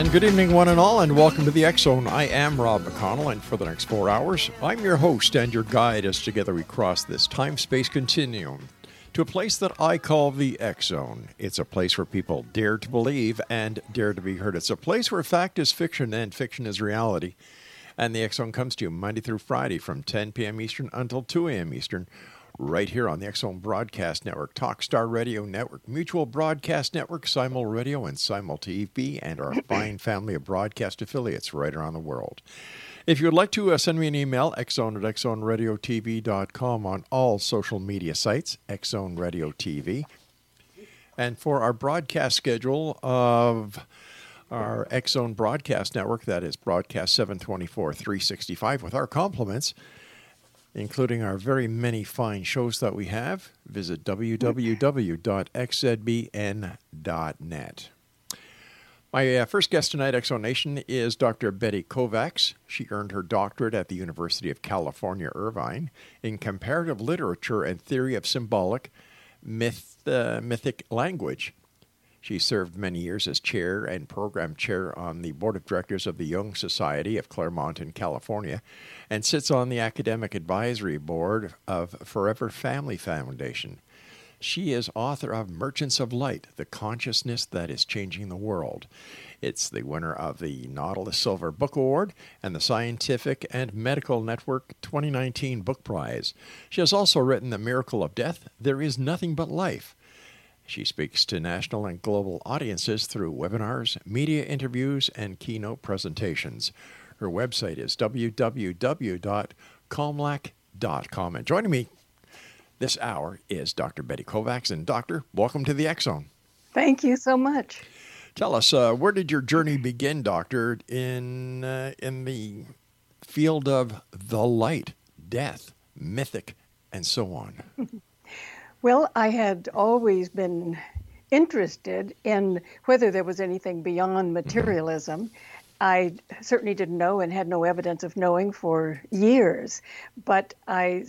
And good evening, one and all, and welcome to the X Zone. I am Rob McConnell, and for the next four hours, I'm your host and your guide as together we cross this time space continuum to a place that I call the X Zone. It's a place where people dare to believe and dare to be heard. It's a place where fact is fiction and fiction is reality. And the X Zone comes to you Monday through Friday from 10 p.m. Eastern until 2 a.m. Eastern, right here on the X Zone Broadcast Network, Talkstar Radio Network, Mutual Broadcast Network, Simul Radio, and Simul TV, and our fine family of broadcast affiliates right around the world. If you would like to uh, send me an email, xzone at xzoneradiotv.com on all social media sites, Xzone Radio TV. And for our broadcast schedule of our X Zone Broadcast Network, that is Broadcast 724 365, with our compliments, including our very many fine shows that we have, visit www.xzbn.net. My uh, first guest tonight, Exonation, is Dr. Betty Kovacs. She earned her doctorate at the University of California, Irvine, in comparative literature and theory of symbolic myth, uh, mythic language. She served many years as chair and program chair on the board of directors of the Jung Society of Claremont in California and sits on the academic advisory board of Forever Family Foundation. She is author of Merchants of Light The Consciousness That Is Changing the World. It's the winner of the Nautilus Silver Book Award and the Scientific and Medical Network 2019 Book Prize. She has also written The Miracle of Death There Is Nothing But Life. She speaks to national and global audiences through webinars, media interviews, and keynote presentations. Her website is www.kamlak.com. And joining me this hour is Dr. Betty Kovacs. And, Doctor, welcome to the Zone. Thank you so much. Tell us, uh, where did your journey begin, Doctor, in, uh, in the field of the light, death, mythic, and so on? Well, I had always been interested in whether there was anything beyond materialism. I certainly didn't know and had no evidence of knowing for years, but I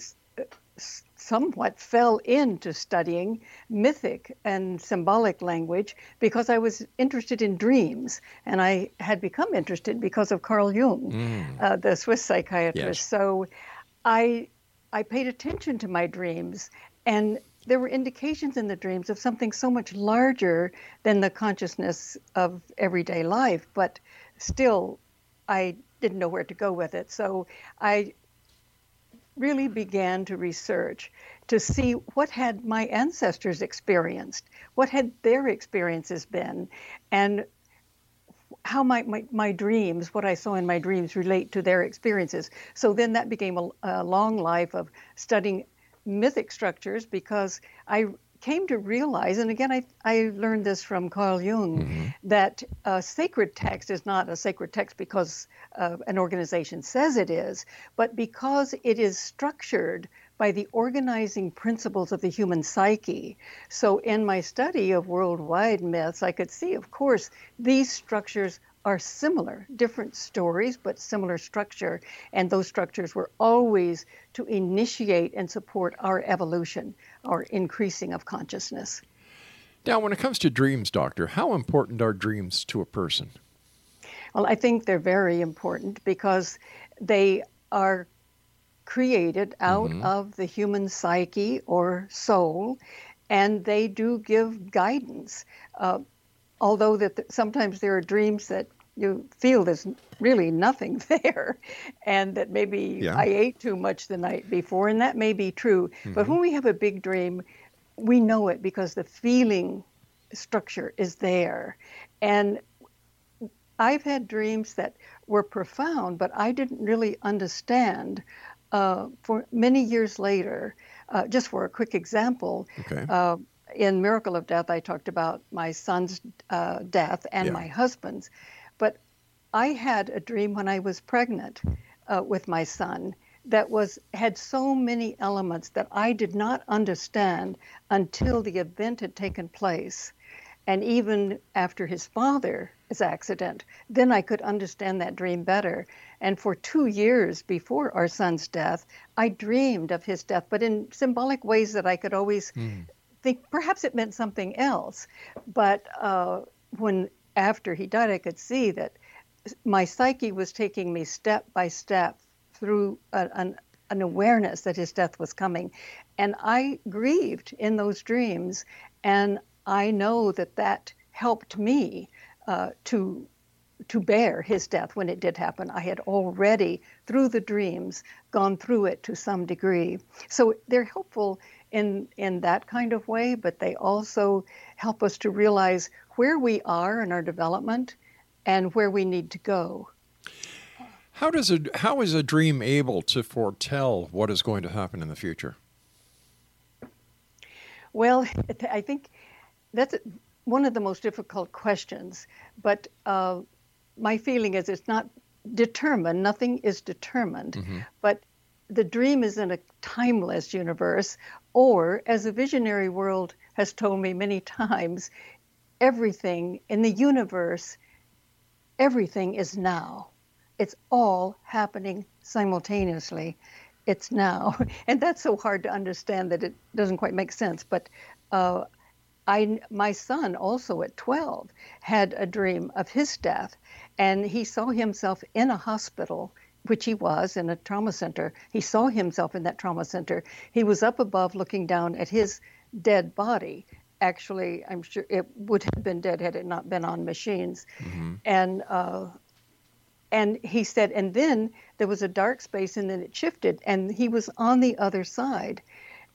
somewhat fell into studying mythic and symbolic language because I was interested in dreams, and I had become interested because of Carl Jung, uh, the Swiss psychiatrist. Yes. So I I paid attention to my dreams, and there were indications in the dreams of something so much larger than the consciousness of everyday life, but still, I didn't know where to go with it. So I really began to research to see what had my ancestors experienced, what had their experiences been, and how might my, my dreams, what I saw in my dreams, relate to their experiences. So then that became a, a long life of studying mythic structures because I came to realize, and again, I, I learned this from Carl Jung, that a sacred text is not a sacred text because uh, an organization says it is, but because it is structured by the organizing principles of the human psyche. So, in my study of worldwide myths, I could see, of course, these structures are similar, different stories, but similar structure. And those structures were always to initiate and support our evolution, our increasing of consciousness. Now, when it comes to dreams, Doctor, how important are dreams to a person? Well, I think they're very important because they are created out of the human psyche or soul, and they do give guidance. Uh, although that th- sometimes there are dreams that you feel there's really nothing there, and that maybe Yeah. I ate too much the night before, and that may be true. But when we have a big dream, we know it because the feeling structure is there, and I've had dreams that were profound, but I didn't really understand uh, for many years later. Uh, just for a quick example, Okay. uh, in Miracle of Death, I talked about my son's uh, death and Yeah. my husband's. But I had a dream when I was pregnant uh, with my son that was had so many elements that I did not understand until the event had taken place. And even after his father's accident, then I could understand that dream better. And for two years before our son's death, I dreamed of his death, but in symbolic ways that I could always think perhaps it meant something else. But uh, when after he died, I could see that my psyche was taking me step by step through a, an, an awareness that his death was coming. And I grieved in those dreams. And I know that that helped me uh, to to bear his death when it did happen. I had already, through the dreams, gone through it to some degree. So they're helpful in in that kind of way, but they also help us to realize where we are in our development and where we need to go. How does a how is a dream able to foretell what is going to happen in the future? Well, I think that's one of the most difficult questions. But uh, my feeling is it's not determined. Nothing is determined. But the dream is in a timeless universe, or as the visionary world has told me many times, everything in the universe, everything is now. It's all happening simultaneously. It's now. And that's so hard to understand that it doesn't quite make sense. But uh, I, my son, also at 12, had a dream of his death, and he saw himself in a hospital, which he was in a trauma center. He saw himself in that trauma center. He was up above looking down at his dead body. Actually, I'm sure it would have been dead had it not been on machines. And uh, and he said, and then there was a dark space, and then it shifted, and he was on the other side,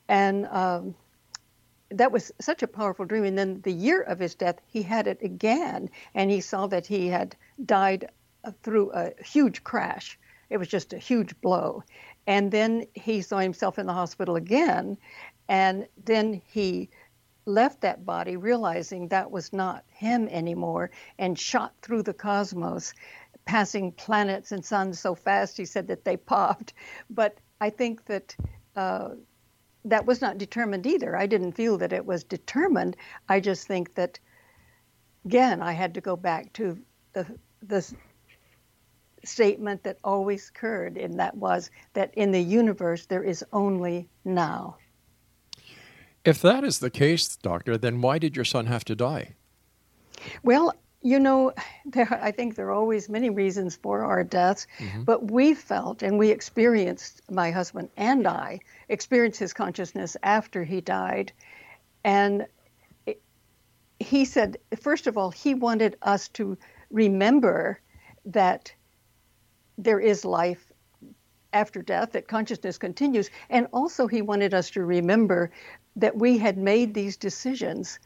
and um, that was such a powerful dream. And then the year of his death, he had it again, and he saw that he had died uh, through a huge crash. It was just a huge blow, and then he saw himself in the hospital again, and then he left that body realizing that was not him anymore and shot through the cosmos passing planets and suns so fast he said that they popped. But i think that uh, that was not determined either. I didn't feel that it was determined. I just think that again i had to go back to the the statement that always occurred and that was that in the universe there is only now If that is the case, doctor, then why did your son have to die? Well, you know, there, I think there are always many reasons for our deaths, mm-hmm. but we felt and we experienced, my husband and I experienced his consciousness after he died. And it, he said, first of all, he wanted us to remember that there is life after death, that consciousness continues. And also, he wanted us to remember that we had made these decisions,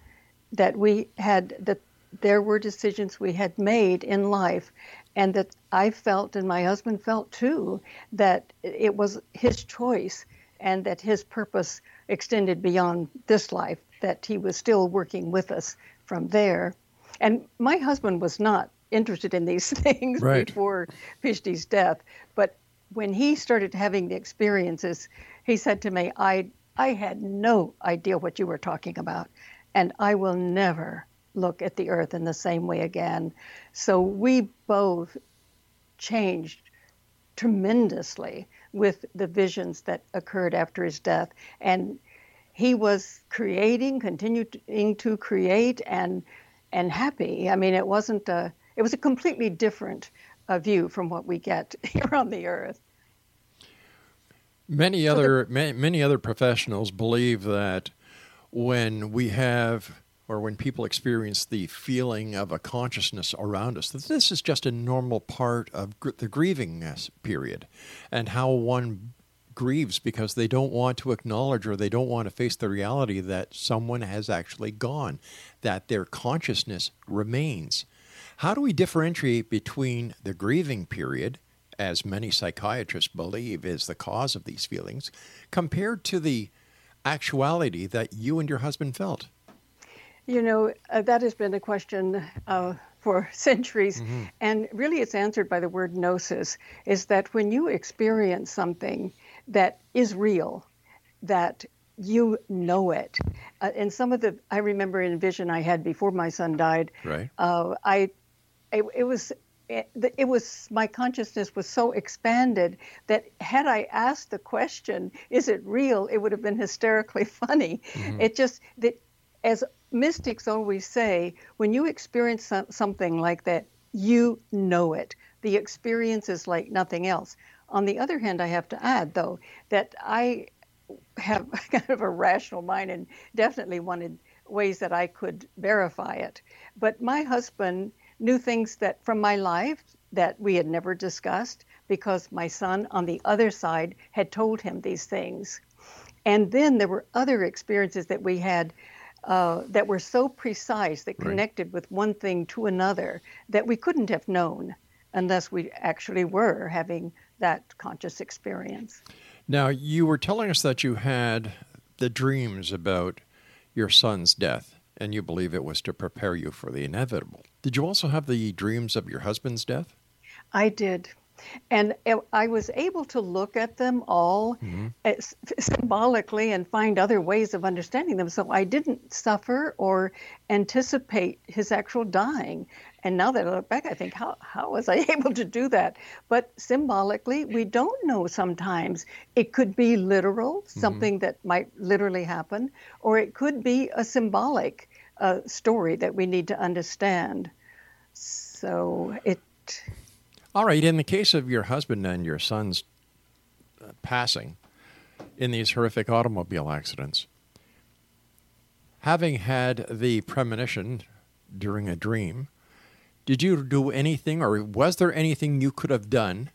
that we had, that there were decisions we had made in life, and that I felt and my husband felt too that it was his choice and that his purpose extended beyond this life, that he was still working with us from there. And my husband was not interested in these things Right. before Pishti's death, but when he started having the experiences, he said to me, I, I had no idea what you were talking about, and I will never look at the earth in the same way again. So we both changed tremendously with the visions that occurred after his death. And he was creating, continuing to create, and and happy. I mean, it wasn't a. It was a completely different uh, view from what we get here on the earth. Many other many, many other professionals believe that when we have or when people experience the feeling of a consciousness around us, that this is just a normal part of gr- the grieving period, and how one grieves because they don't want to acknowledge or they don't want to face the reality that someone has actually gone, that their consciousness remains. How do we differentiate between the grieving period, as many psychiatrists believe is the cause of these feelings, compared to the actuality that you and your husband felt? You know, uh, that has been a question uh, for centuries. Mm-hmm. And really, it's answered by the word gnosis is that when you experience something that is real, that you know it. Uh, and some of the, I remember in vision I had before my son died. Right. Uh, I, it, it was it, it, was my consciousness was so expanded that had I asked the question, "Is it real?" it would have been hysterically funny. Mm-hmm. It just that, as mystics always say, when you experience some, something like that, you know it. The experience is like nothing else. On the other hand, I have to add though that I have kind of a rational mind and definitely wanted ways that I could verify it. But my husband knew things that from my life that we had never discussed because my son on the other side had told him these things. And then there were other experiences that we had uh, that were so precise that connected right. with one thing to another that we couldn't have known unless we actually were having that conscious experience. Now, you were telling us that you had the dreams about your son's death and you believe it was to prepare you for the inevitable. Did you also have the dreams of your husband's death? I did. And I was able to look at them all mm-hmm. symbolically and find other ways of understanding them. So I didn't suffer or anticipate his actual dying. And now that I look back, I think, how, how was I able to do that? But symbolically, we don't know sometimes. It could be literal, mm-hmm. something mm-hmm. that might literally happen, or it could be a symbolic uh, story that we need to understand. So it. All right. In the case of your husband and your son's uh, passing in these horrific automobile accidents, having had the premonition during a dream, did you do anything, or was there anything you could have done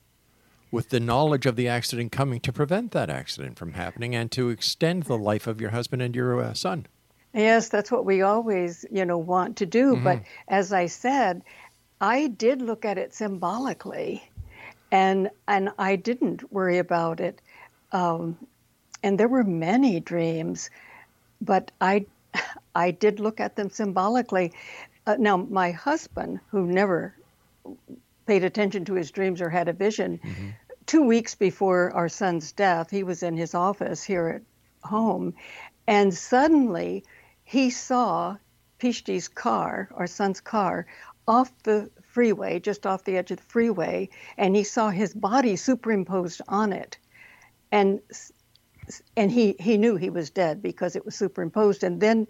with the knowledge of the accident coming to prevent that accident from happening and to extend the life of your husband and your uh, son? Yes, that's what we always, you know, want to do. Mm-hmm. But as I said, I did look at it symbolically, and and I didn't worry about it. Um, and there were many dreams, but I I did look at them symbolically. Uh, now, my husband, who never paid attention to his dreams or had a vision, mm-hmm. two weeks before our son's death, he was in his office here at home, and suddenly he saw Pishti's car, our son's car, off the freeway, just off the edge of the freeway, and he saw his body superimposed on it. And and he, he knew he was dead because it was superimposed. And then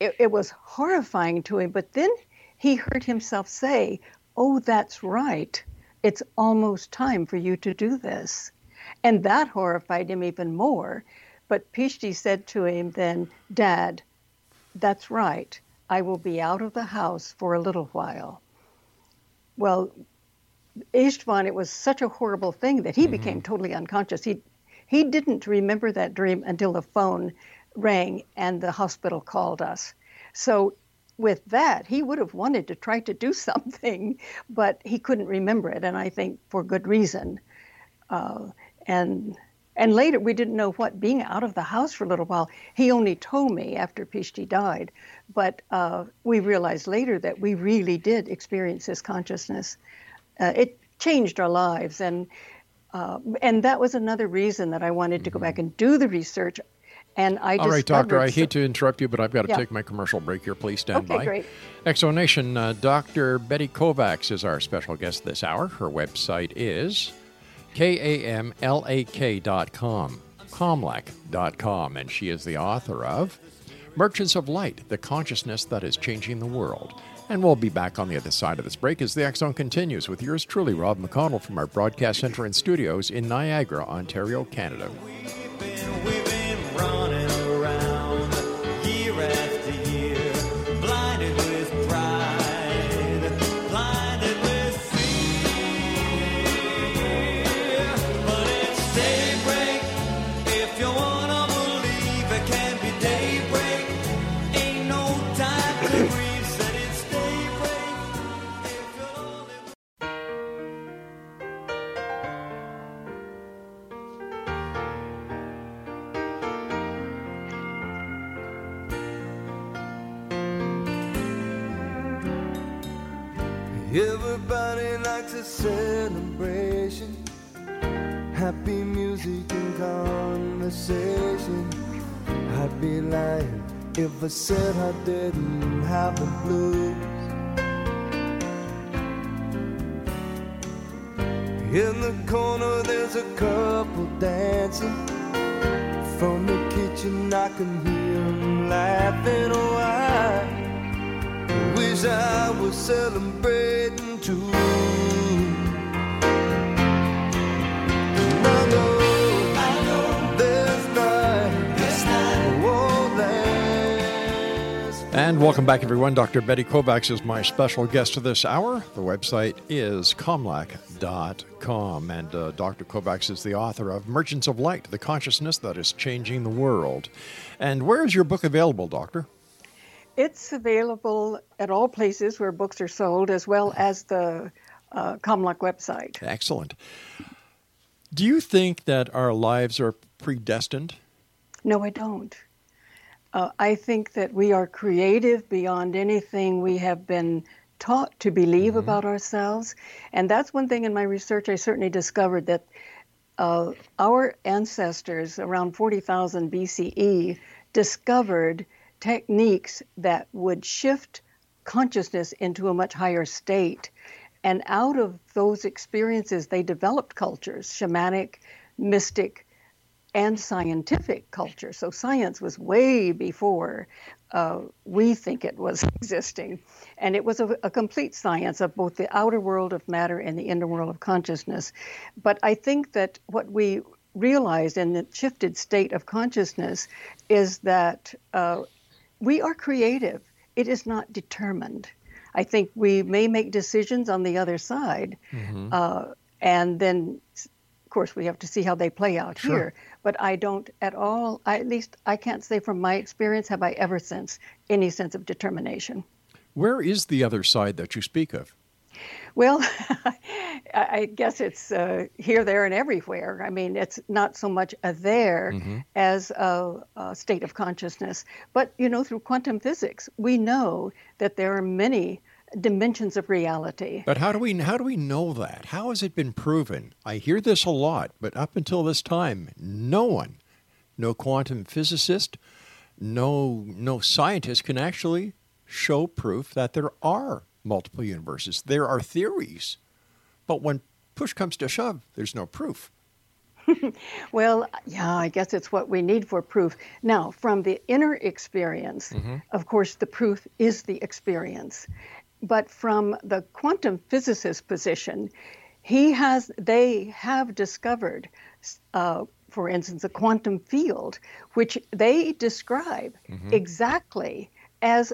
it, it was horrifying to him. But then he heard himself say, Oh, that's right. It's almost time for you to do this. And that horrified him even more. But Pishti said to him then, Dad, that's right. I will be out of the house for a little while. Well, Istvan, it was such a horrible thing that he mm-hmm. became totally unconscious. He he didn't remember that dream until the phone rang and the hospital called us. So with that, he would have wanted to try to do something, but he couldn't remember it, and I think for good reason. Uh, and and later, we didn't know what being out of the house for a little while. He only told me after Pishti died, but uh, we realized later that we really did experience his consciousness. Uh, it changed our lives, and uh, and that was another reason that I wanted to go back and do the research. And I just. all right, doctor. I hate to interrupt you, but I've got to yeah. take my commercial break here. Please stand okay, by. Great. Exonation. Uh, Dr. Betty Kovacs is our special guest this hour. Her website is K-A-M-L-A-K dot com, dot com, and she is the author of Merchants of Light, the Consciousness That Is Changing the World. And we'll be back on the other side of this break as the Zone continues with yours truly, Rob McConnell, from our broadcast center and studios in Niagara, Ontario, Canada. Everybody likes a celebration. Happy music and conversation. I'd be lying if I said I didn't have the blues. In the corner, there's a couple dancing. From the kitchen, I can hear them laughing. Oh, I wish I was celebrating too. And I know, this night, this night won't last. And welcome back, everyone. Dr. Betty Kovacs is my special guest of this hour. The website is kamlak.com. And uh, Dr. Kovacs is the author of Merchants of Light, the consciousness that is changing the world. And where is your book available, Doctor? It's available at all places where books are sold, as well as the uh, Kamlak website. Excellent. Do you think that our lives are predestined? No, I don't. Uh, I think that we are creative beyond anything we have been taught to believe about ourselves. And that's one thing in my research I certainly discovered that uh, our ancestors around 40,000 BCE discovered techniques that would shift consciousness into a much higher state. And out of those experiences, they developed cultures shamanic, mystic, and scientific culture. So science was way before uh, we think it was existing. And it was a, a complete science of both the outer world of matter and the inner world of consciousness. But I think that what we realized in the shifted state of consciousness is that uh, we are creative, it is not determined. I think we may make decisions on the other side, uh, and then, of course, we have to see how they play out Sure. here. But I don't at all, I, at least I can't say from my experience, have I ever sensed any sense of determination. Where is the other side that you speak of? Well, I I guess it's uh, here, there, and everywhere. I mean, it's not so much a there as a, a state of consciousness. But, you know, through quantum physics, we know that there are many dimensions of reality. But how do we how do we know that? How has it been proven? I hear this a lot, but up until this time, no one, no quantum physicist, no no scientist can actually show proof that there are multiple universes. There are theories, but when push comes to shove, there's no proof. Well, yeah, I guess it's what we need for proof. Now, from the inner experience, of course, the proof is the experience. But from the quantum physicist position, he has, they have discovered, uh, for instance, a quantum field, which they describe exactly as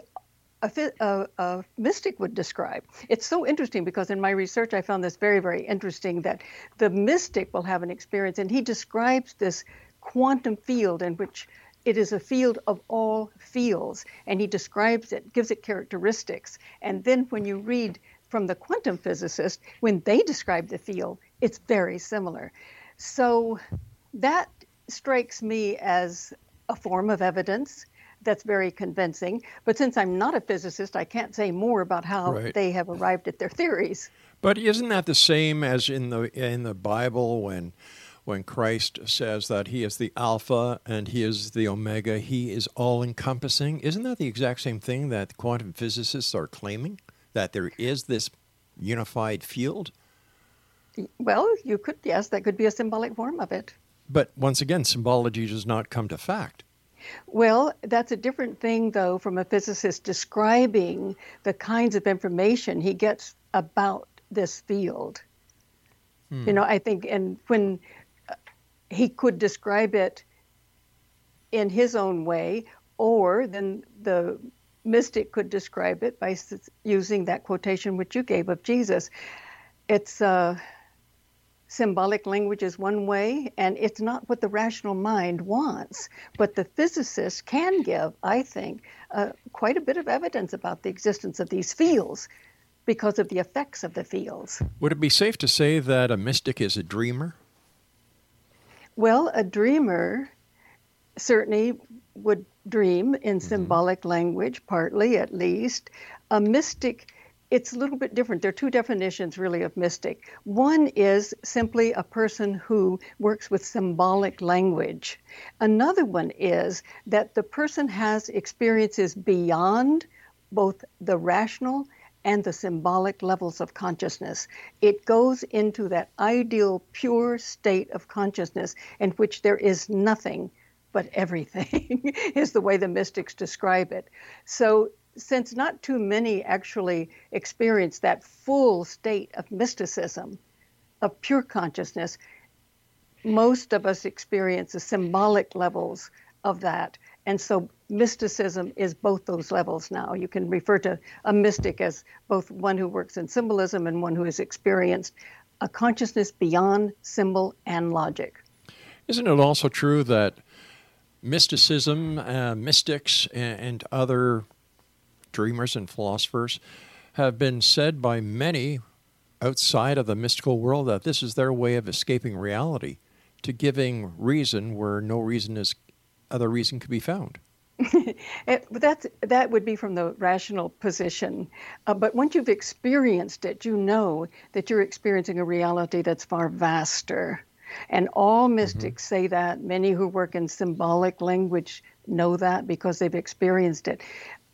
a, a, a mystic would describe. It's so interesting because in my research I found this very, very interesting that the mystic will have an experience and he describes this quantum field in which it is a field of all fields and he describes it, gives it characteristics. And then when you read from the quantum physicist, when they describe the field, it's very similar. So that strikes me as a form of evidence that's very convincing. But since I'm not a physicist, I can't say more about how Right. they have arrived at their theories. But isn't that the same as in the in the Bible when when Christ says that he is the alpha and he is the omega, he is all encompassing? Isn't that the exact same thing that quantum physicists are claiming that there is this unified field? Well, you could, yes, that could be a symbolic form of it. But once again, symbology does not come to fact. Well, that's a different thing, though, from a physicist describing the kinds of information he gets about this field. You know, I think, and when uh, he could describe it in his own way, or then the mystic could describe it by using that quotation which you gave of Jesus. It's uh, symbolic language is one way, and it's not what the rational mind wants. But the physicist can give, I think, uh, quite a bit of evidence about the existence of these fields because of the effects of the fields. Would it be safe to say that a mystic is a dreamer? Well, a dreamer certainly would dream in symbolic language, partly at least. A mystic it's a little bit different. There are two definitions, really, of mystic. One is simply a person who works with symbolic language. Another one is that the person has experiences beyond both the rational and the symbolic levels of consciousness. It goes into that ideal, pure state of consciousness in which there is nothing but everything, is the way the mystics describe it. So since not too many actually experience that full state of mysticism, of pure consciousness, most of us experience the symbolic levels of that. And so mysticism is both those levels now. You can refer to a mystic as both one who works in symbolism and one who has experienced a consciousness beyond symbol and logic. Isn't it also true that mysticism, uh, mystics, and other dreamers and philosophers have been said by many outside of the mystical world that this is their way of escaping reality, to giving reason where no reason is other reason could be found. it, that's, that would be from the rational position. Uh, but once you've experienced it, you know that you're experiencing a reality that's far vaster. And all mm-hmm. mystics mm-hmm. say that. Many who work in symbolic language know that because they've experienced it.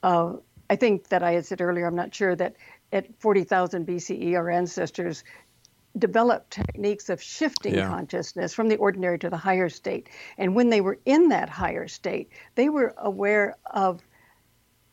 Uh, I think that I had said earlier, I'm not sure that at 40,000 BCE, our ancestors developed techniques of shifting yeah. consciousness from the ordinary to the higher state. And when they were in that higher state, they were aware of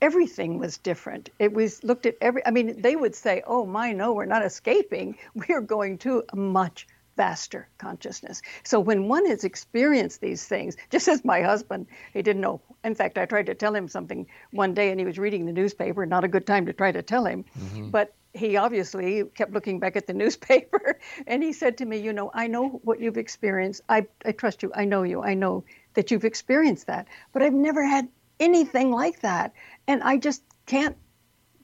everything was different. It was looked at every, I mean, they would say, oh, my, no, we're not escaping. We are going to a much vaster consciousness. So when one has experienced these things, just as my husband, he didn't know. In fact, I tried to tell him something one day and he was reading the newspaper, not a good time to try to tell him. Mm-hmm. But he obviously kept looking back at the newspaper and he said to me, You know, I know what you've experienced. I, I trust you. I know you. I know that you've experienced that. But I've never had anything like that. And I just can't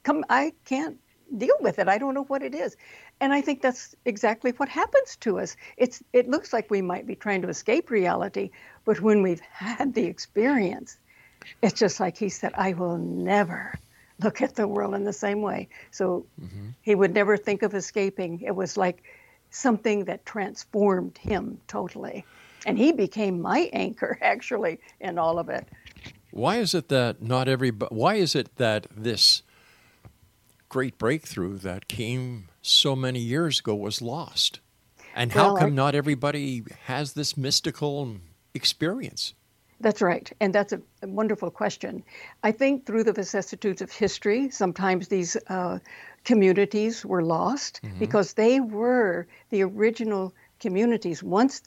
come, I can't deal with it. I don't know what it is. And I think that's exactly what happens to us. It's it looks like we might be trying to escape reality, but when we've had the experience, it's just like he said, I will never look at the world in the same way. So mm-hmm. he would never think of escaping. It was like something that transformed him totally. And he became my anchor actually in all of it. Why is it that not every why is it that this great breakthrough that came so many years ago was lost? And how well, come I, not everybody has this mystical experience? That's right. And that's a, a, wonderful question. I think through the vicissitudes of history, sometimes these uh, communities were lost mm-hmm. because they were the original communities. Once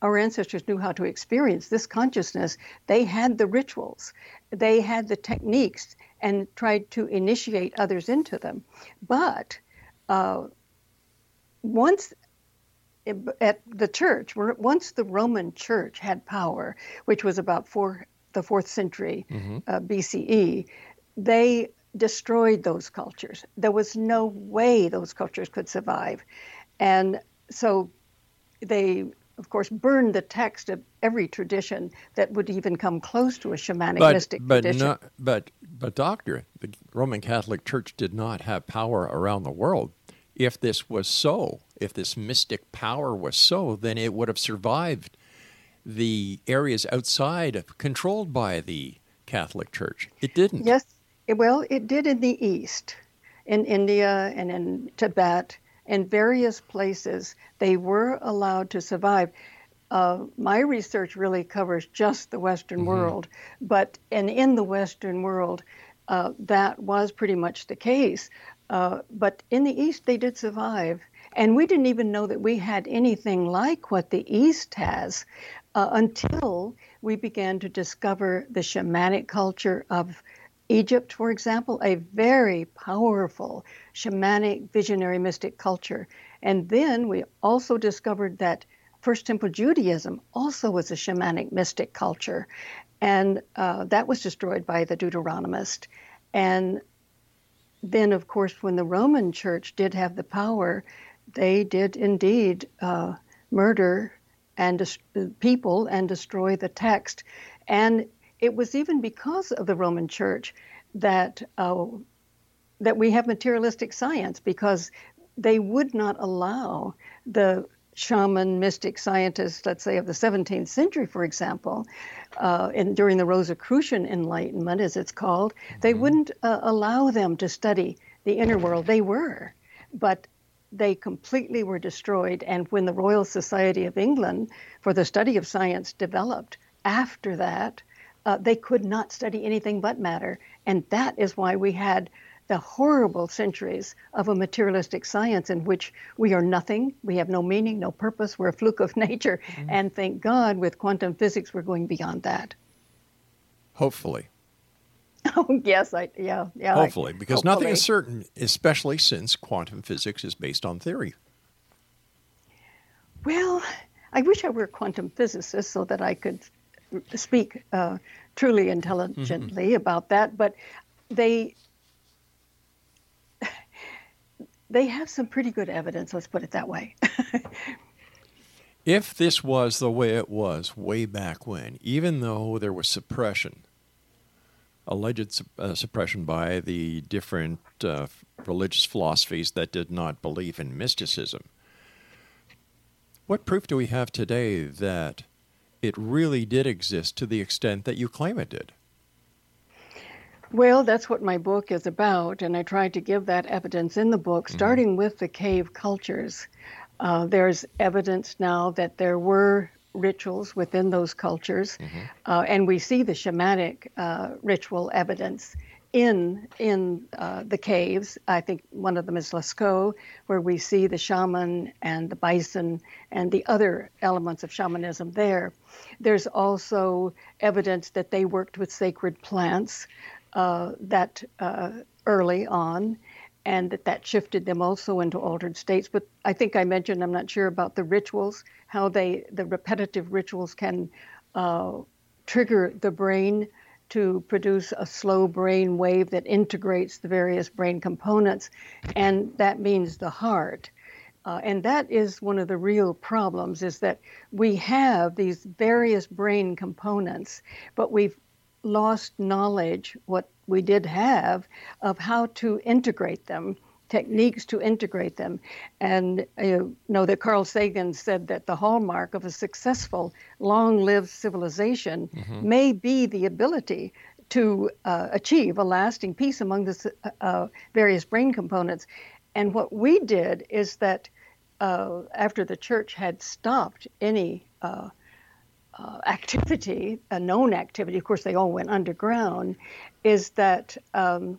our ancestors knew how to experience this consciousness, they had the rituals, they had the techniques, and tried to initiate others into them. But uh, once at the church, once the Roman Church had power, which was about four, the fourth century mm-hmm. uh, BCE, they destroyed those cultures. There was no way those cultures could survive, and so they of course, burned the text of every tradition that would even come close to a shamanic but, mystic but tradition. Not, but, but, doctor, the Roman Catholic Church did not have power around the world. If this was so, if this mystic power was so, then it would have survived the areas outside controlled by the Catholic Church. It didn't. Yes, well, it did in the East, in India and in Tibet in various places, they were allowed to survive. Uh, my research really covers just the Western mm-hmm. world, but and in the Western world, uh, that was pretty much the case. Uh, but in the East, they did survive, and we didn't even know that we had anything like what the East has uh, until we began to discover the shamanic culture of Egypt, for example, a very powerful shamanic, visionary, mystic culture. And then we also discovered that First Temple Judaism also was a shamanic, mystic culture. And uh, that was destroyed by the Deuteronomist. And then, of course, when the Roman Church did have the power, they did indeed uh, murder and people and destroy the text. And it was even because of the Roman Church that uh, that we have materialistic science because they would not allow the shaman, mystic scientists, let's say of the 17th century, for example, uh, in, during the Rosicrucian Enlightenment, as it's called, mm-hmm. they wouldn't uh, allow them to study the inner world. They were, but they completely were destroyed. And when the Royal Society of England for the Study of Science developed, after that, uh, they could not study anything but matter. And that is why we had the horrible centuries of a materialistic science in which we are nothing, we have no meaning, no purpose, we're a fluke of nature. Mm-hmm. And thank God with quantum physics, we're going beyond that. Hopefully. Oh, yes, I, yeah, yeah. Hopefully, because hopefully. nothing is certain, especially since quantum physics is based on theory. Well, I wish I were a quantum physicist so that I could speak uh, truly intelligently mm-hmm. about that, but they they have some pretty good evidence, let's put it that way. if this was the way it was way back when, even though there was suppression, alleged uh, suppression by the different uh, religious philosophies that did not believe in mysticism, what proof do we have today that it really did exist to the extent that you claim it did? Well, that's what my book is about, and I tried to give that evidence in the book, mm-hmm. starting mm-hmm. with the cave cultures. Uh, there's evidence now that there were rituals within those cultures, mm-hmm. uh, and we see the shamanic uh, ritual evidence in in uh, the caves. I think one of them is Lascaux, where we see the shaman and the bison and the other elements of shamanism there. There's also evidence that they worked with sacred plants uh, that uh, early on, and that that shifted them also into altered states. But I think I mentioned, I'm not sure about the rituals, how they the repetitive rituals can uh, trigger the brain to produce a slow brain wave that integrates the various brain components, and that means the heart. Uh, and that is one of the real problems is that we have these various brain components, but we've lost knowledge, what we did have, of how to integrate them, techniques to integrate them. And you know that Carl Sagan said that the hallmark of a successful, long lived civilization mm-hmm. may be the ability to uh, achieve a lasting peace among the uh, uh, various brain components. And what we did is that uh, after the church had stopped any uh, uh, activity, a known activity, of course, they all went underground, is that um,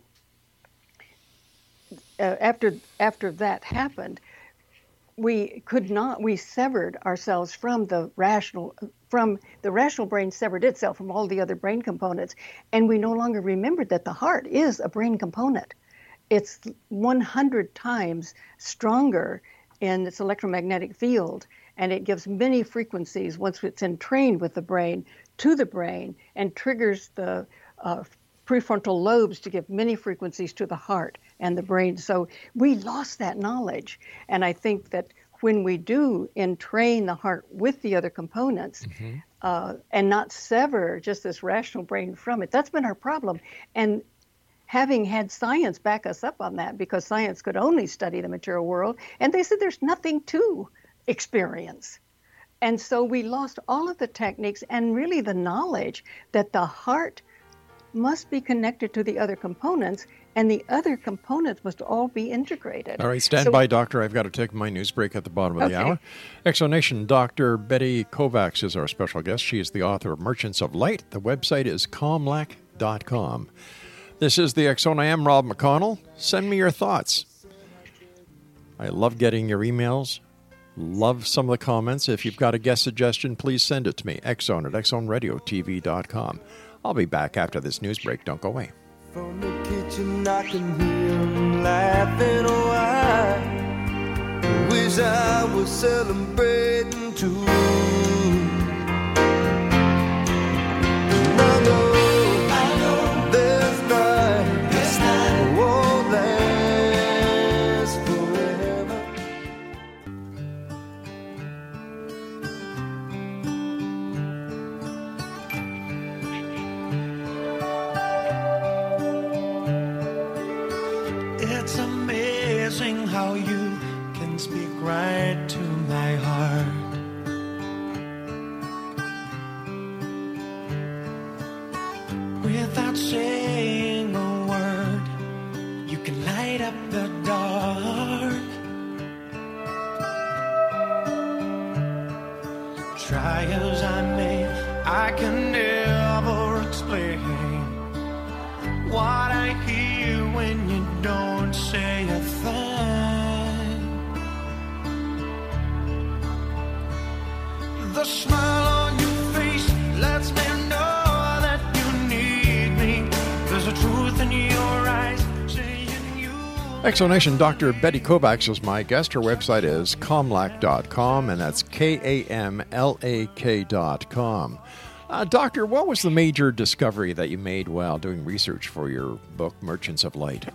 uh, after after that happened, we could not we severed ourselves from the rational from the rational brain severed itself from all the other brain components, and we no longer remembered that the heart is a brain component. It's 100 times stronger in its electromagnetic field and it gives many frequencies once it's entrained with the brain to the brain and triggers the uh, prefrontal lobes to give many frequencies to the heart and the brain. So we lost that knowledge. And I think that when we do entrain the heart with the other components mm-hmm. uh, and not sever just this rational brain from it, that's been our problem. And having had science back us up on that, because science could only study the material world, and they said there's nothing to experience. And so we lost all of the techniques and really the knowledge that the heart must be connected to the other components and the other components must all be integrated. All right, stand so, by, Doctor. I've got to take my news break at the bottom of okay. the hour. Exonation, Dr. Betty Kovacs is our special guest. She is the author of Merchants of Light. The website is kamlak.com. This is the Zone. I am Rob McConnell. Send me your thoughts. I love getting your emails. Love some of the comments. If you've got a guest suggestion, please send it to me. Xzone at xzoneradiotv.com. I'll be back after this news break. Don't go away. From the kitchen, I can hear laughing. Oh, I wish I was celebrating too. Exonation Dr. Betty Kovacs is my guest. Her website is kamlak.com, and that's K A M L A K.com. Uh, doctor, what was the major discovery that you made while doing research for your book, Merchants of Light?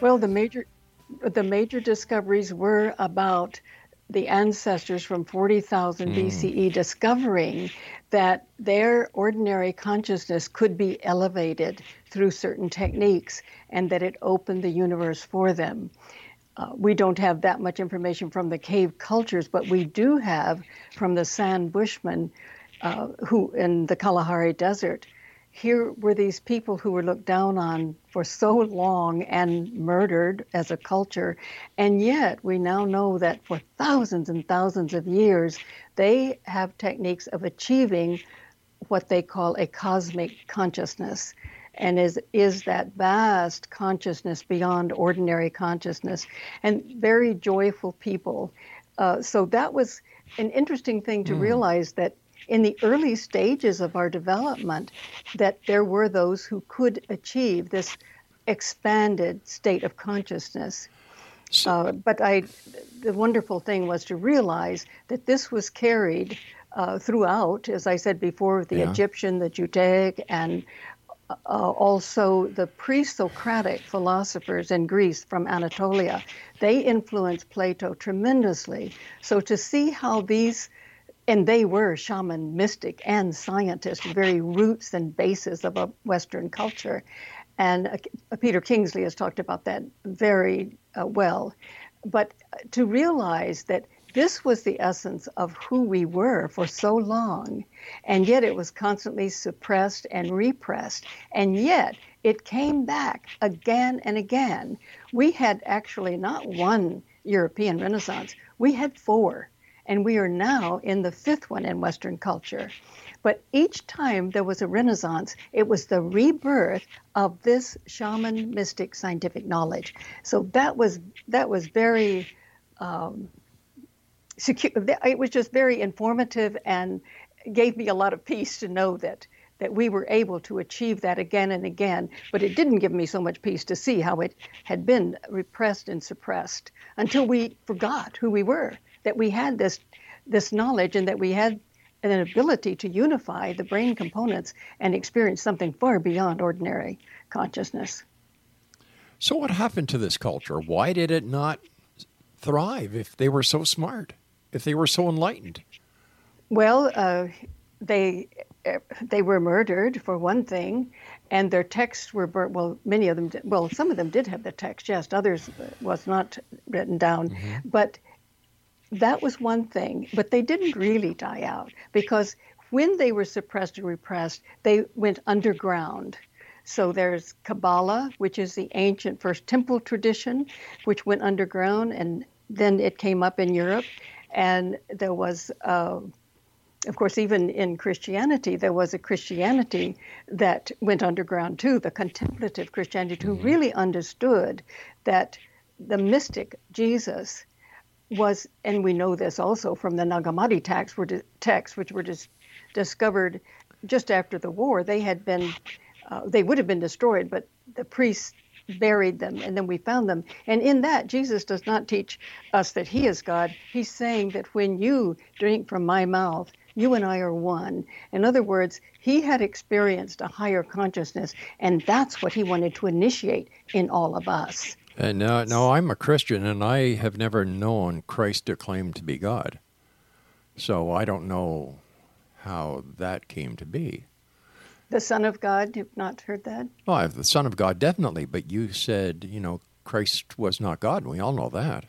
Well, the major the major discoveries were about the ancestors from 40,000 BCE discovering that their ordinary consciousness could be elevated through certain techniques and that it opened the universe for them. Uh, we don't have that much information from the cave cultures, but we do have from the San Bushmen uh, who in the Kalahari Desert. Here were these people who were looked down on for so long and murdered as a culture, and yet we now know that for thousands and thousands of years, they have techniques of achieving what they call a cosmic consciousness and is is that vast consciousness beyond ordinary consciousness and very joyful people. Uh, so that was an interesting thing to realize that in the early stages of our development that there were those who could achieve this expanded state of consciousness. Uh, but I, the wonderful thing was to realize that this was carried uh, throughout, as I said before, the Yeah. Egyptian, the Judaic, and uh, also the pre-Socratic philosophers in Greece from Anatolia. They influenced Plato tremendously. So to see how these and they were shaman, mystic, and scientist, very roots and basis of a Western culture. And uh, Peter Kingsley has talked about that very uh, well. But to realize that this was the essence of who we were for so long, and yet it was constantly suppressed and repressed, and yet it came back again and again. We had actually not one European Renaissance, we had four and we are now in the fifth one in Western culture. But each time there was a renaissance, it was the rebirth of this shaman mystic scientific knowledge. So that was that was very um, secure. It was just very informative and gave me a lot of peace to know that that we were able to achieve that again and again. But it didn't give me so much peace to see how it had been repressed and suppressed until we forgot who we were that we had this this knowledge and that we had an ability to unify the brain components and experience something far beyond ordinary consciousness. So, what happened to this culture? Why did it not thrive if they were so smart, if they were so enlightened? Well, uh, they they were murdered for one thing, and their texts were burnt. Well, many of them. Did, well, some of them did have the text. Yes, others was not written down, but that was one thing, but they didn't really die out because when they were suppressed and repressed, they went underground. So there's Kabbalah, which is the ancient First Temple tradition, which went underground, and then it came up in Europe. And there was, uh, of course, even in Christianity, there was a Christianity that went underground too, the contemplative Christianity, who really understood that the mystic Jesus was, and we know this also from the Nag Hammadi texts, texts which were dis- discovered just after the war. They had been, uh, they would have been destroyed, but the priests buried them, and then we found them. And in that, Jesus does not teach us that He is God. He's saying that when you drink from my mouth, you and I are one. In other words, he had experienced a higher consciousness, and that's what he wanted to initiate in all of us. And now, now I'm a Christian, and I have never known Christ to claim to be God. So I don't know how that came to be. The Son of God, you've not heard that? Well, I have the Son of God, definitely, but you said, you know, Christ was not God, and we all know that.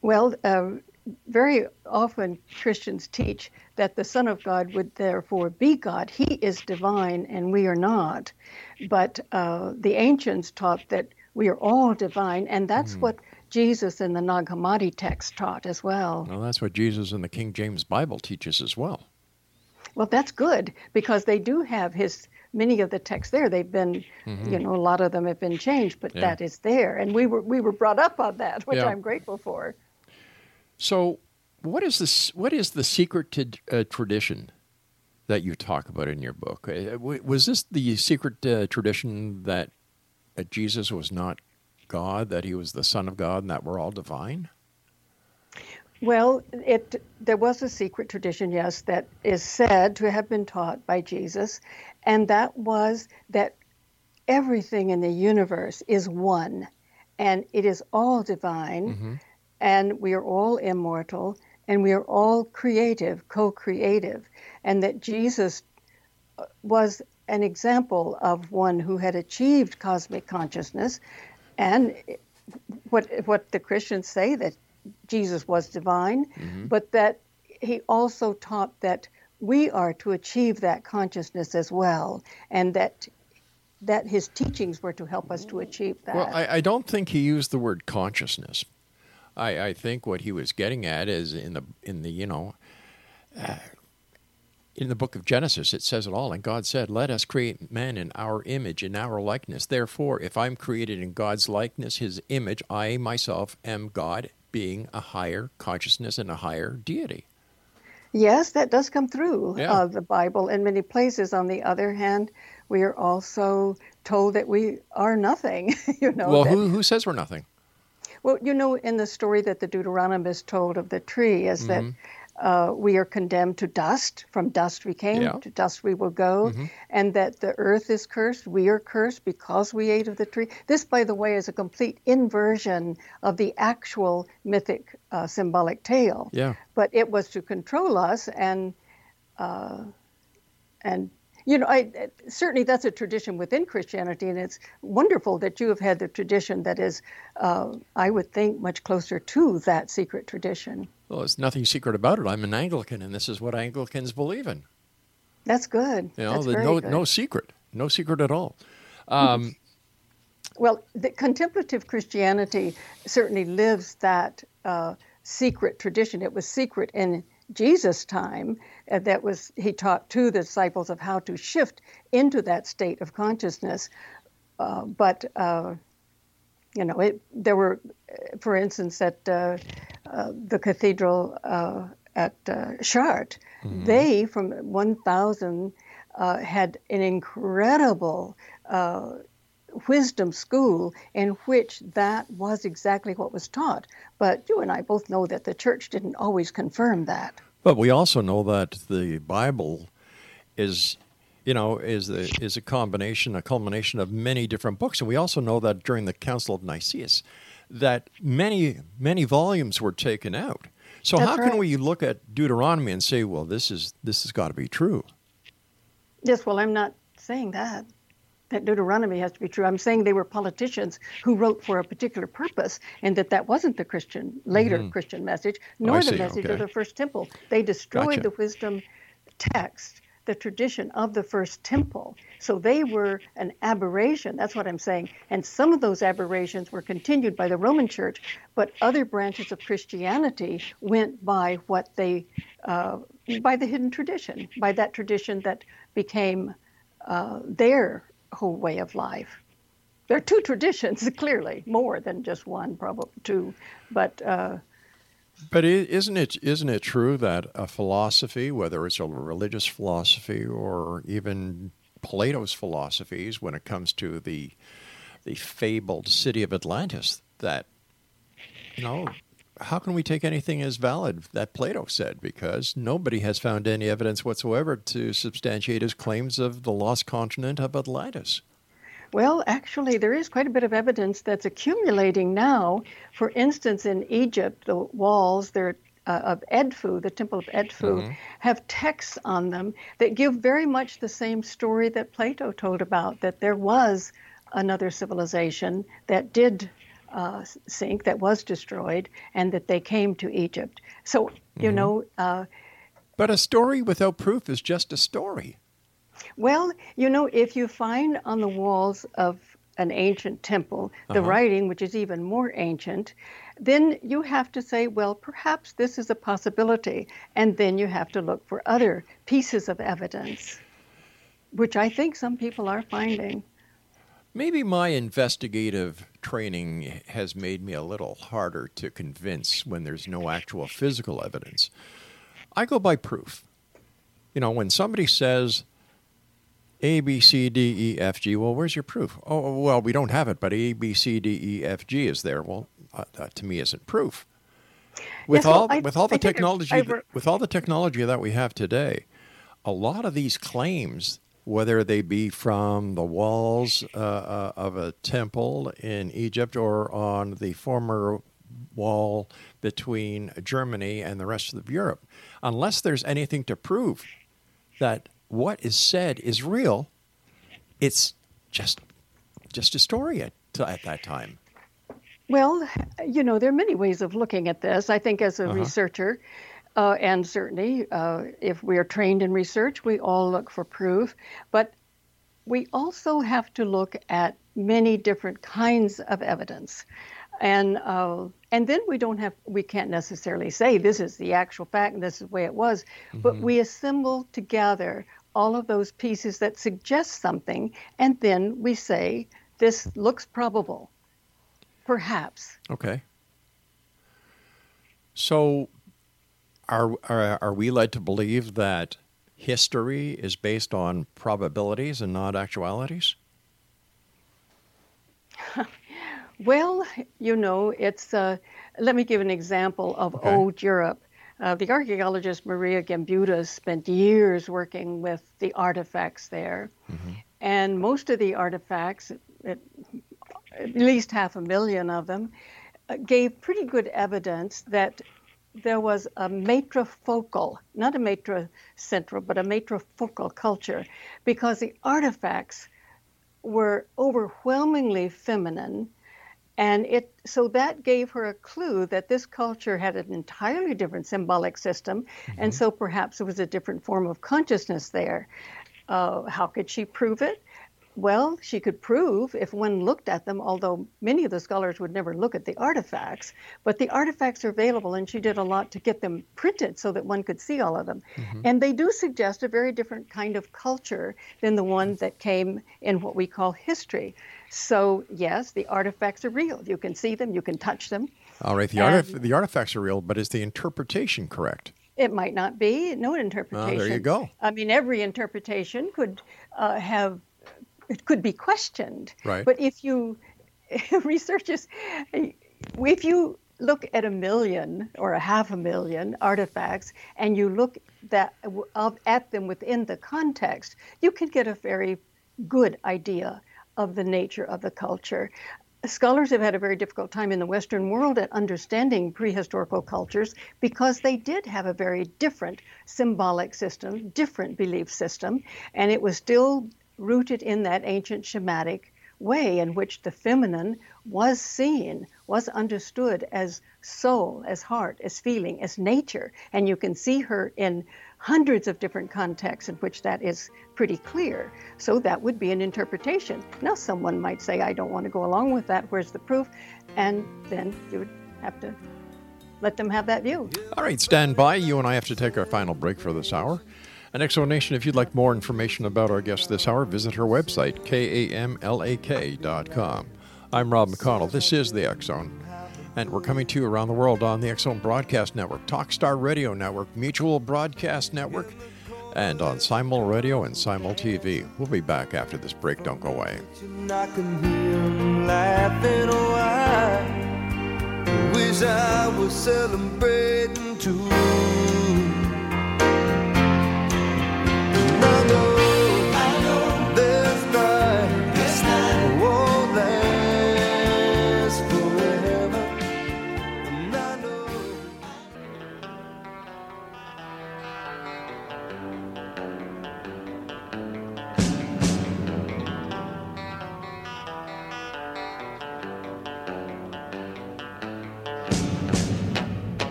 Well, uh, very often Christians teach that the Son of God would therefore be God. He is divine and we are not. But uh, the ancients taught that we are all divine, and that's what Jesus in the Nag Hammadi text taught as well. Well, that's what Jesus in the King James Bible teaches as well. Well, that's good because they do have his many of the texts there. They've been, you know, a lot of them have been changed, but Mm-hmm. Yeah. that is there, and we were we were brought up on that, which Yeah. I'm grateful for. So, what is this? What is the secret to uh, tradition that you talk about in your book? Uh, Was this the secret uh, tradition that uh, Jesus was not God, that he was the Son of God, and that we're all divine? Well, it there was a secret tradition, yes, that is said to have been taught by Jesus, and that was that everything in the universe is one, and it is all divine, and we are all immortal, and we are all creative, co-creative, and that Jesus uh, was an example of one who had achieved cosmic consciousness, and what what the Christians say that Jesus was divine, but that he also taught that we are to achieve that consciousness as well, and that that his teachings were to help us to achieve that. Well, I, I don't think he used the word consciousness. I, I think what he was getting at is in the in the you know uh, in the book of Genesis it says it all, and God said, "Let us create man in our image, in our likeness." Therefore, if I'm created in God's likeness, His image, I myself am God, being a higher consciousness and a higher deity. Yes, that does come through Yeah. uh, the Bible in many places. On the other hand, we are also told that we are nothing. you know, well, that- who who says we're nothing? Well, you know, in the story that the Deuteronomist told of the tree, is that uh, we are condemned to dust. From dust we came, Yeah. to dust we will go, and that the earth is cursed. We are cursed because we ate of the tree. This, by the way, is a complete inversion of the actual mythic uh, symbolic tale. Yeah. But it was to control us, and uh, and you know, I certainly that's a tradition within Christianity, and it's wonderful that you have had the tradition that is, uh, I would think, much closer to that secret tradition. Well, there's nothing secret about it. I'm an Anglican, and this is what Anglicans believe in. That's good. You know, that's the- no good. no secret, no secret at all. Um, Well, the contemplative Christianity certainly lives that uh, secret tradition. It was secret in Jesus' time. Uh, that was he taught to the disciples of how to shift into that state of consciousness. Uh, but uh, you know, it, there were, uh, for instance, at uh, uh, the cathedral uh, at uh, Chartres, they from 1000 uh, had an incredible uh, wisdom school in which that was exactly what was taught. But you and I both know that the church didn't always confirm that. But we also know that the Bible is, you know, is a, is a combination, a culmination of many different books, and we also know that during the Council of Nicaea, that many many volumes were taken out. So That's how can right. we look at Deuteronomy and say, well, this is this has got to be true? Yes, well, I'm not saying that. That Deuteronomy has to be true. I'm saying they were politicians who wrote for a particular purpose, and that that wasn't the Christian later Christian message, nor the Mm-hmm. see, message okay. of the first temple. They destroyed Gotcha. the wisdom text, the tradition of the first temple. So they were an aberration. That's what I'm saying. And some of those aberrations were continued by the Roman Church, but other branches of Christianity went by what they, uh, by the hidden tradition, by that tradition that became uh, their whole way of life. There are two traditions, clearly, more than just one, probably two. But uh, But isn't it isn't it true that a philosophy, whether it's a religious philosophy or even Plato's philosophies, when it comes to the the fabled city of Atlantis, that you know, how can we take anything as valid that Plato said? Because nobody has found any evidence whatsoever to substantiate his claims of the lost continent of Atlantis. Well, actually, there is quite a bit of evidence that's accumulating now. For instance, in Egypt, the walls there uh, of Edfu, the Temple of Edfu, have texts on them that give very much the same story that Plato told about. That there was another civilization that did uh, sink that was destroyed, and that they came to Egypt. So Mm-hmm. you know. Uh, But a story without proof is just a story. Well, you know, if you find on the walls of an ancient temple the writing, which is even more ancient, then you have to say, well, perhaps this is a possibility. And then you have to look for other pieces of evidence, which I think some people are finding. Maybe my investigative training has made me a little harder to convince when there's no actual physical evidence. I go by proof. You know, when somebody says A, B, C, D, E, F, G, well, where's your proof? Oh, well, we don't have it, but A, B, C, D, E, F, G is there. Well, uh, that to me isn't proof. With Yes, well, all I- with all the I technology that- with all the technology that we have today, a lot of these claims, whether they be from the walls uh, uh, of a temple in Egypt or on the former wall between Germany and the rest of Europe, unless there's anything to prove that what is said is real, it's just just a story at, at that time. Well, you know, there are many ways of looking at this. I think as a researcher, uh, and certainly uh, if we are trained in research, we all look for proof. But we also have to look at many different kinds of evidence. And uh, and then we don't have we can't necessarily say this is the actual fact and this is the way it was, but we assemble together all of those pieces that suggest something, and then we say this looks probable. Perhaps. Okay. So, are, are are we led to believe that history is based on probabilities and not actualities? Well, you know, it's. Uh, let me give an example of Okay. old Europe. Uh, the archaeologist Maria Gimbutas spent years working with the artifacts there, and most of the artifacts, at, at least half a million of them, uh, gave pretty good evidence that there was a matrifocal, not a matrocentral, but a matrifocal culture, because the artifacts were overwhelmingly feminine and it so that gave her a clue that this culture had an entirely different symbolic system and so perhaps there was a different form of consciousness there. Uh, how could she prove it well she could prove if one looked at them although many of the scholars would never look at the artifacts but the artifacts are available and she did a lot to get them printed so that one could see all of them and they do suggest a very different kind of culture than the one that came in what we call history so yes the artifacts are real you can see them you can touch them All right, the, artif- the artifacts are real, but is the interpretation correct? It might not be. No interpretation. There you go. I mean, every interpretation could uh, have, it could be questioned. Right. But if you, researchers, if you look at a million or a half a million artifacts and you look that of, at them within the context, you can get a very good idea of the nature of the culture. Scholars have had a very difficult time in the Western world at understanding prehistorical cultures because they did have a very different symbolic system, different belief system, and it was still rooted in that ancient Shemitic way in which the feminine was seen, was understood as soul, as heart, as feeling, as nature. And you can see her in hundreds of different contexts in which that is pretty clear. So that would be an interpretation. Now, someone might say, I don't want to go along with that. Where's the proof? And then you would have to let them have that view. All right, stand by. You and I have to take our final break for this hour. And Exo Nation, if you'd like more information about our guest this hour, visit her website, kamlak.com. I'm Rob McConnell. This is the Zone. And we're coming to you around the world on the Zone Broadcast Network, Talkstar Radio Network, Mutual Broadcast Network, and on Simul Radio and Simul TV. We'll be back after this break. Don't go away. I wish I was celebrating too.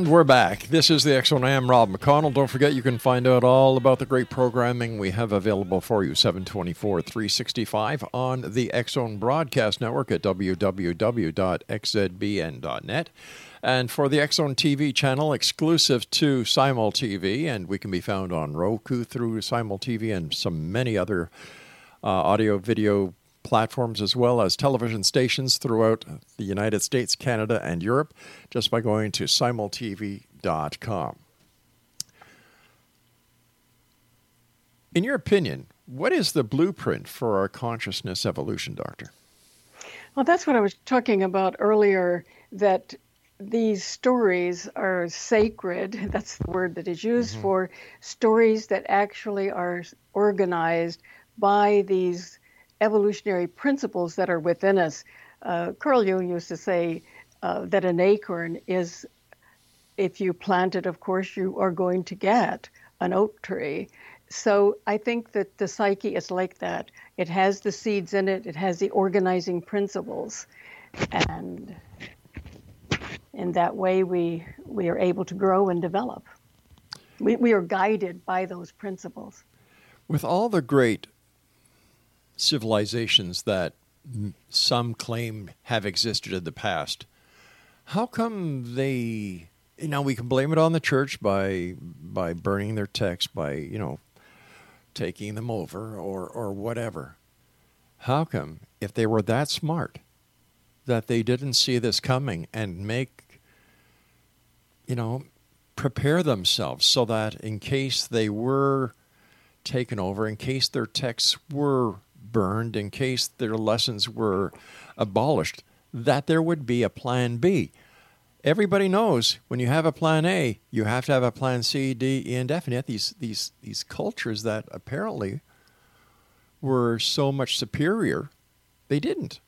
And we're back. This is the Zone. I am Rob McConnell. Don't forget, you can find out all about the great programming we have available for you 724 365 on the X Zone Broadcast Network at www.xzbn.net. And for the X Zone TV channel, exclusive to Simul TV, and we can be found on Roku through Simul TV and some many other uh, audio video platforms as well as television stations throughout the United States, Canada, and Europe just by going to simultv.com. In your opinion, what is the blueprint for our consciousness evolution, Doctor? Well, that's what I was talking about earlier that these stories are sacred. That's the word that is used Mm-hmm. for stories that actually are organized by these evolutionary principles that are within us. Uh, Carl Jung used to say uh, that an acorn is, if you plant it, of course, you are going to get an oak tree. So I think that the psyche is like that. It has the seeds in it, it has the organizing principles. And in that way, we, we are able to grow and develop. We, we are guided by those principles. With all the great civilizations that some claim have existed in the past, how come they? Know, we can blame it on the church by by burning their texts, by you know, taking them over or or whatever. How come, if they were that smart, that they didn't see this coming and make, you know, prepare themselves so that in case they were taken over, in case their texts were burned, in case their lessons were abolished, that there would be a plan B. Everybody knows when you have a plan A, you have to have a plan C, D, E, and F. And yet these these these cultures that apparently were so much superior, they didn't.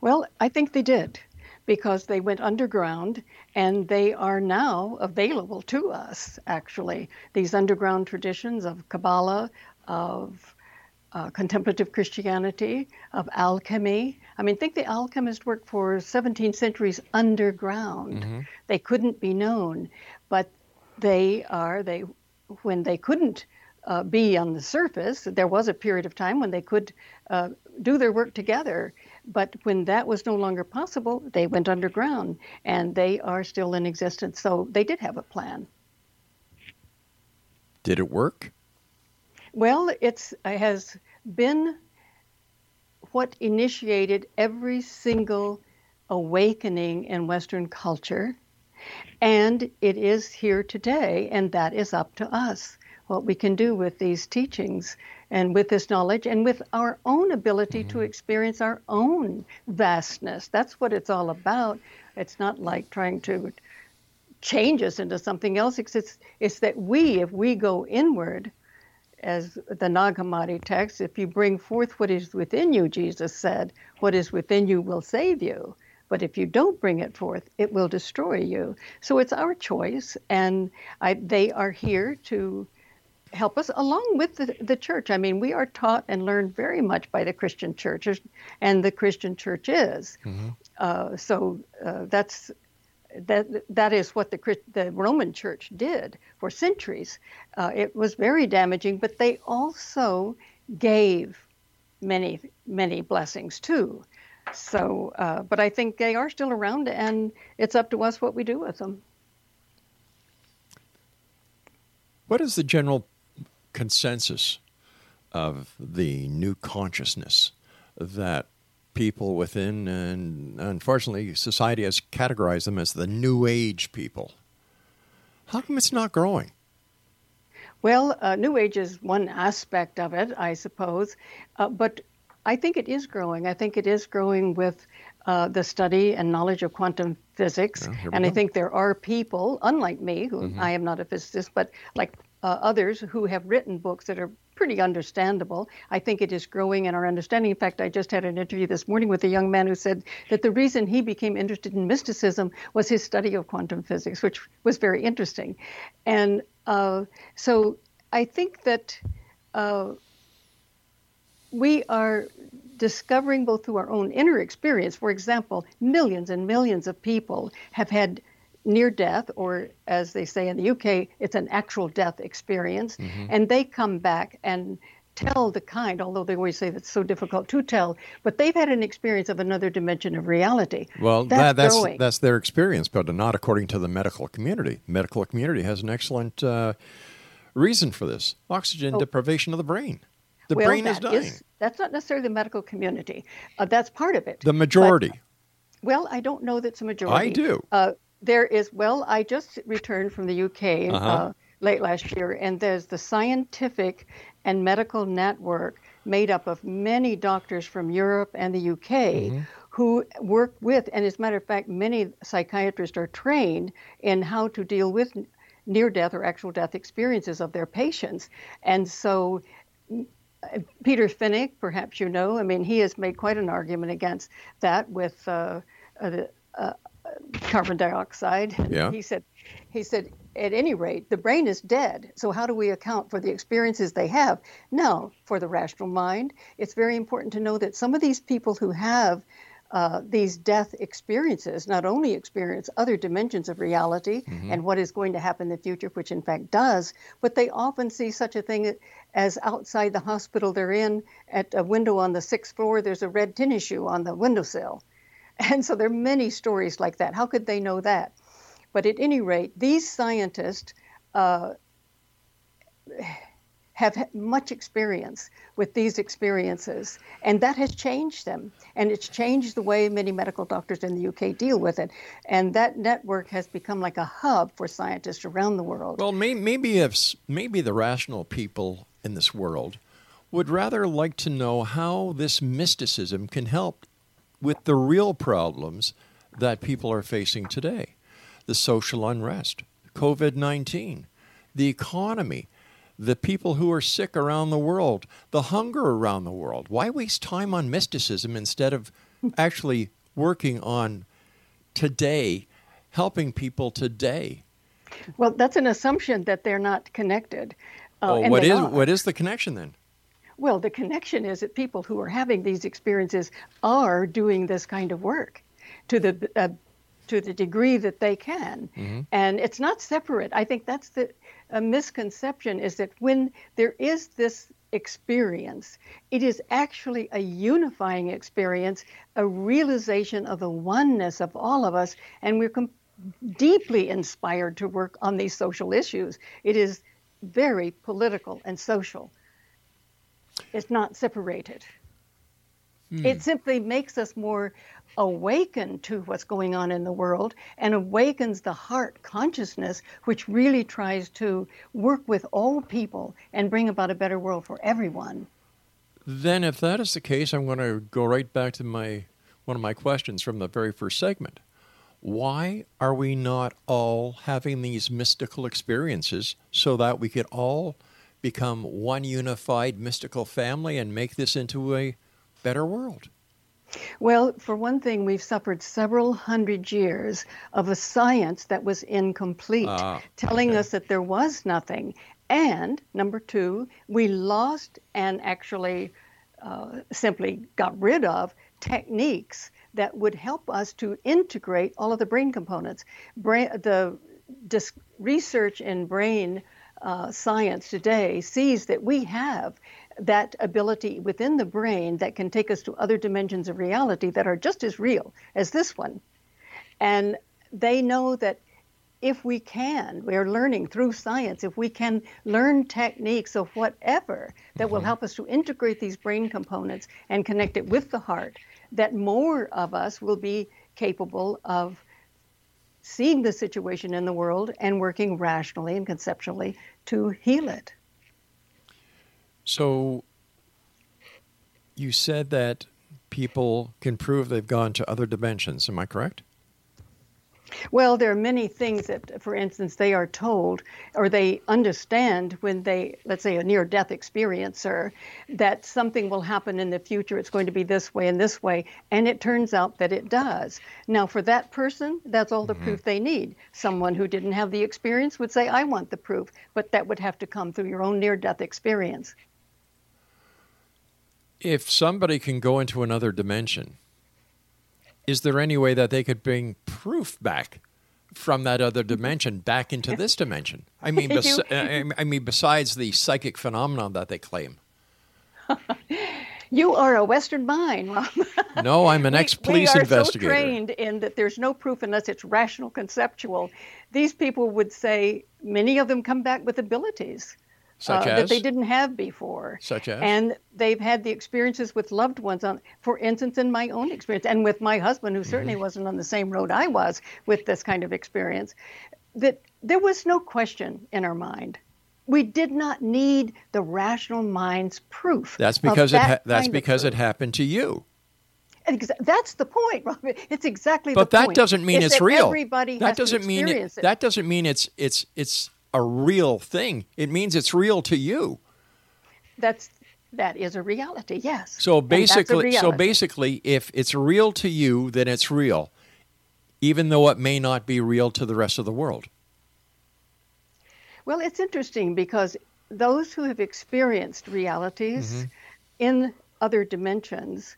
Well, I think they did because they went underground and they are now available to us, actually. These underground traditions of Kabbalah, of uh, contemplative Christianity, of alchemy. I mean, think the alchemists worked for 17 centuries underground. They couldn't be known, but they are, they, when they couldn't uh, be on the surface, there was a period of time when they could uh, do their work together. But when that was no longer possible, they went underground and they are still in existence. So they did have a plan. Did it work? Well, it's it has been what initiated every single awakening in Western culture, and it is here today, and that is up to us what we can do with these teachings and with this knowledge and with our own ability to mm-hmm. experience our own vastness. That's what it's all about. It's not like trying to change us into something else. It's, it's, it's that we, if we go inward, as the Nag Hammadi text, if you bring forth what is within you, Jesus said, what is within you will save you. But if you don't bring it forth, it will destroy you. So it's our choice, and I, they are here to help us along with the, the church. I mean, we are taught and learned very much by the Christian churches, and the Christian church is. Uh, so uh, that's that that is what the the Roman Church did for centuries. Uh, it was very damaging, but they also gave many many blessings too. So, uh, but I think they are still around, and it's up to us what we do with them. What is the general consensus of the new consciousness that people within, and unfortunately, society has categorized them as the new age people? How come it's not growing? Well, uh, New Age is one aspect of it, I suppose, uh, but I think it is growing. I think it is growing with uh, the study and knowledge of quantum physics. Yeah, we and I think there are people, unlike me, who I am not a physicist, but like uh, others who have written books that are pretty understandable. I think it is growing in our understanding. In fact, I just had an interview this morning with a young man who said that the reason he became interested in mysticism was his study of quantum physics, which was very interesting. And uh, so I think that uh, we are discovering both through our own inner experience. For example, millions and millions of people have had near death, or as they say in the UK, it's an actual death experience, Mm-hmm. and they come back and tell the kind, although they always say that's so difficult to tell, but they've had an experience of another dimension of reality. Well, that's that, that's that's their experience, but not according to the medical community. Medical community has an excellent uh, reason for this: oxygen deprivation of the brain. The Oh. well, brain is dying. that's not necessarily the medical community. Uh, that's part of it. the majority. Well, I don't know that's a majority. I do. Uh, there is, well, I just returned from the UK uh Uh-huh. late last year, and there's the scientific and medical network made up of many doctors from Europe and the UK Mm-hmm. who work with, and as a matter of fact, many psychiatrists are trained in how to deal with near death or actual death experiences of their patients. And so Peter Fenwick, perhaps you know, I mean, he has made quite an argument against that with uh, uh, uh, carbon dioxide. Yeah. He said, he said, at any rate, the brain is dead. So how do we account for the experiences they have? Now, for the rational mind, it's very important to know that some of these people who have uh, these death experiences not only experience other dimensions of reality and what is going to happen in the future, which in fact does, but they often see such a thing as outside the hospital they're in, at a window on the sixth floor, there's a red tennis shoe on the windowsill. And so there are many stories like that. How could they know that? But at any rate, these scientists uh, have much experience with these experiences, and that has changed them. And it's changed the way many medical doctors in the UK deal with it. And that network has become like a hub for scientists around the world. Well, may, maybe if maybe the rational people in this world would rather like to know how this mysticism can help with the real problems that people are facing today: the social unrest, COVID nineteen, the economy, the people who are sick around the world, the hunger around the world. Why waste time on mysticism instead of actually working on today, helping people today? Well, that's an assumption that they're not connected. Uh, Oh, what is are. what is the connection then? Well, the connection is that people who are having these experiences are doing this kind of work to the uh, to the degree that they can, and it's not separate. I think that's the a misconception is that when there is this experience, it is actually a unifying experience, a realization of the oneness of all of us, and we're com- deeply inspired to work on these social issues. It is very political and social. It's not separated. Hmm. It simply makes us more awakened to what's going on in the world and awakens the heart consciousness, which really tries to work with all people and bring about a better world for everyone. Then, if that is the case, I'm going to go right back to my one of my questions from the very first segment. Why are we not all having these mystical experiences so that we could all become one unified mystical family and make this into a better world? Well, for one thing, we've suffered several hundred years of a science that was incomplete, Ah, telling okay. us that there was nothing. And number two, we lost and actually uh, simply got rid of techniques that would help us to integrate all of the brain components. Brain, the dis- research in brain uh, science today sees that we have that ability within the brain that can take us to other dimensions of reality that are just as real as this one. And they know that if we can, we are learning through science, if we can learn techniques of whatever that will help us to integrate these brain components and connect it with the heart, that more of us will be capable of seeing the situation in the world and working rationally and conceptually to heal it. So, you said that people can prove they've gone to other dimensions. Am I correct? Well, there are many things that, for instance, they are told or they understand when they, let's say, a near death experiencer, that something will happen in the future. It's going to be this way and this way. And it turns out that it does. Now, for that person, that's all the mm-hmm. proof they need. Someone who didn't have the experience would say, I want the proof, but that would have to come through your own near death experience. If somebody can go into another dimension, is there any way that they could bring proof back from that other dimension back into this dimension. I mean, bes- I mean, besides the psychic phenomenon that they claim. You are a Western mind, Rob. No, I'm an ex-police we are investigator. so trained in that there's no proof unless it's rational conceptual. These people would say many of them come back with abilities uh, as? that they didn't have before. Such as? And they've had the experiences with loved ones. On, for instance, in my own experience, and with my husband, who certainly Mm-hmm. wasn't on the same road I was with this kind of experience, that there was no question in our mind. We did not need the rational mind's proof. That's because it ha- that's because it happened to you. That's the point, Robert. It's exactly But the that point. doesn't mean Is it's real. Everybody that doesn't mean it, it. that doesn't mean it's it's it's a real thing. It means it's real to you. That's that is a reality. Yes. So And that's a basically, so basically, if it's real to you, then it's real, even though it may not be real to the rest of the world. Well, it's interesting because those who have experienced realities Mm-hmm. in other dimensions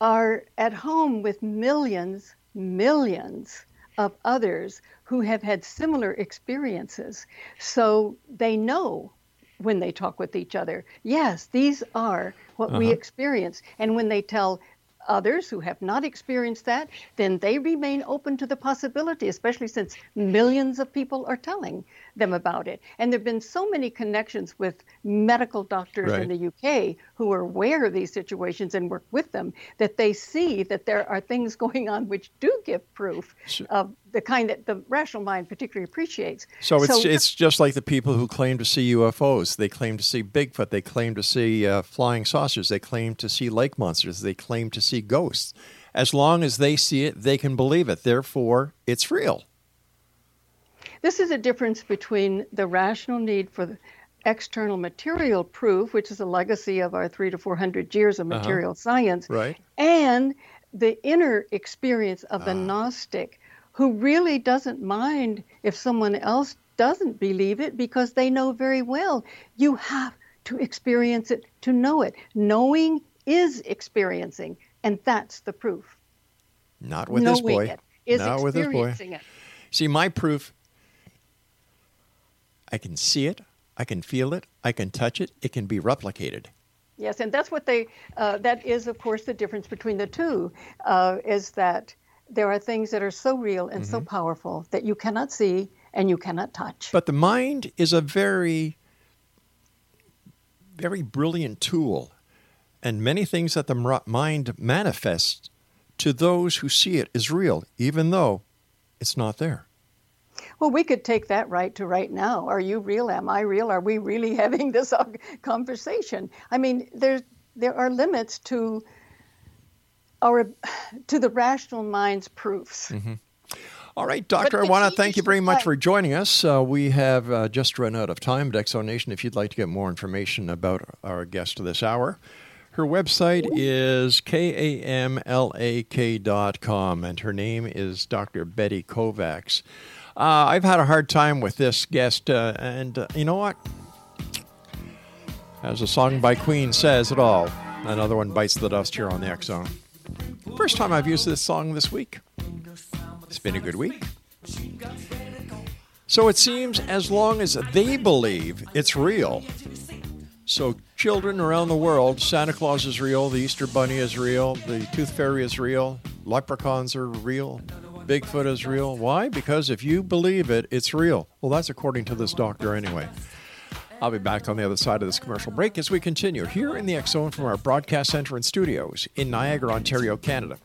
are at home with millions, millions of others who have had similar experiences. So they know when they talk with each other, yes, these are what we uh-huh. experience. And when they tell others who have not experienced that, then they remain open to the possibility, especially since millions of people are telling them about it. And there have been so many connections with medical doctors in the UK who are aware of these situations and work with them that they see that there are things going on which do give proof of the kind that the rational mind particularly appreciates. So it's it's just like the people who claim to see UFOs. They claim to see Bigfoot. They claim to see uh, flying saucers. They claim to see lake monsters. They claim to see ghosts. As long as they see it, they can believe it. Therefore, it's real. This is a difference between the rational need for the external material proof, which is a legacy of our three to four hundred years of uh-huh. material science, Right. and the inner experience of the ah. Gnostic, who really doesn't mind if someone else doesn't believe it because they know very well you have to experience it to know it. Knowing is experiencing, and that's the proof. Not with Knowing this boy. it is Not with this boy. it. See, my proof, I can see it, I can feel it, I can touch it, it can be replicated. Yes, and that's what they, uh, that is, of course, the difference between the two, uh, is that there are things that are so real and Mm-hmm. so powerful that you cannot see and you cannot touch. But the mind is a very, very brilliant tool. And many things that the mind manifests to those who see it is real, even though it's not there. Well, we could take that right to right now. Are you real? Am I real? Are we really having this conversation? I mean, there's, there are limits to our, to the rational mind's proofs. Mm-hmm. All right, Doctor, I want to thank you very much for joining us. Uh, we have uh, just run out of time. Dexo Nation, if you'd like to get more information about our guest of this hour, her website is kamlak.com, and her name is Dr. Betty Kovacs. Uh, I've had a hard time with this guest, uh, and uh, you know what? As a song by Queen says it all, another one bites the dust here on the X Zone. First time I've used this song this week. It's been a good week. So it seems as long as they believe it's real. So children around the world, Santa Claus is real, the Easter Bunny is real, the Tooth Fairy is real, leprechauns are real, Bigfoot is real. Why? Because if you believe it, it's real. Well, that's according to this doctor, anyway. I'll be back on the other side of this commercial break as we continue here in the X Zone from our broadcast center and studios in Niagara, Ontario, Canada.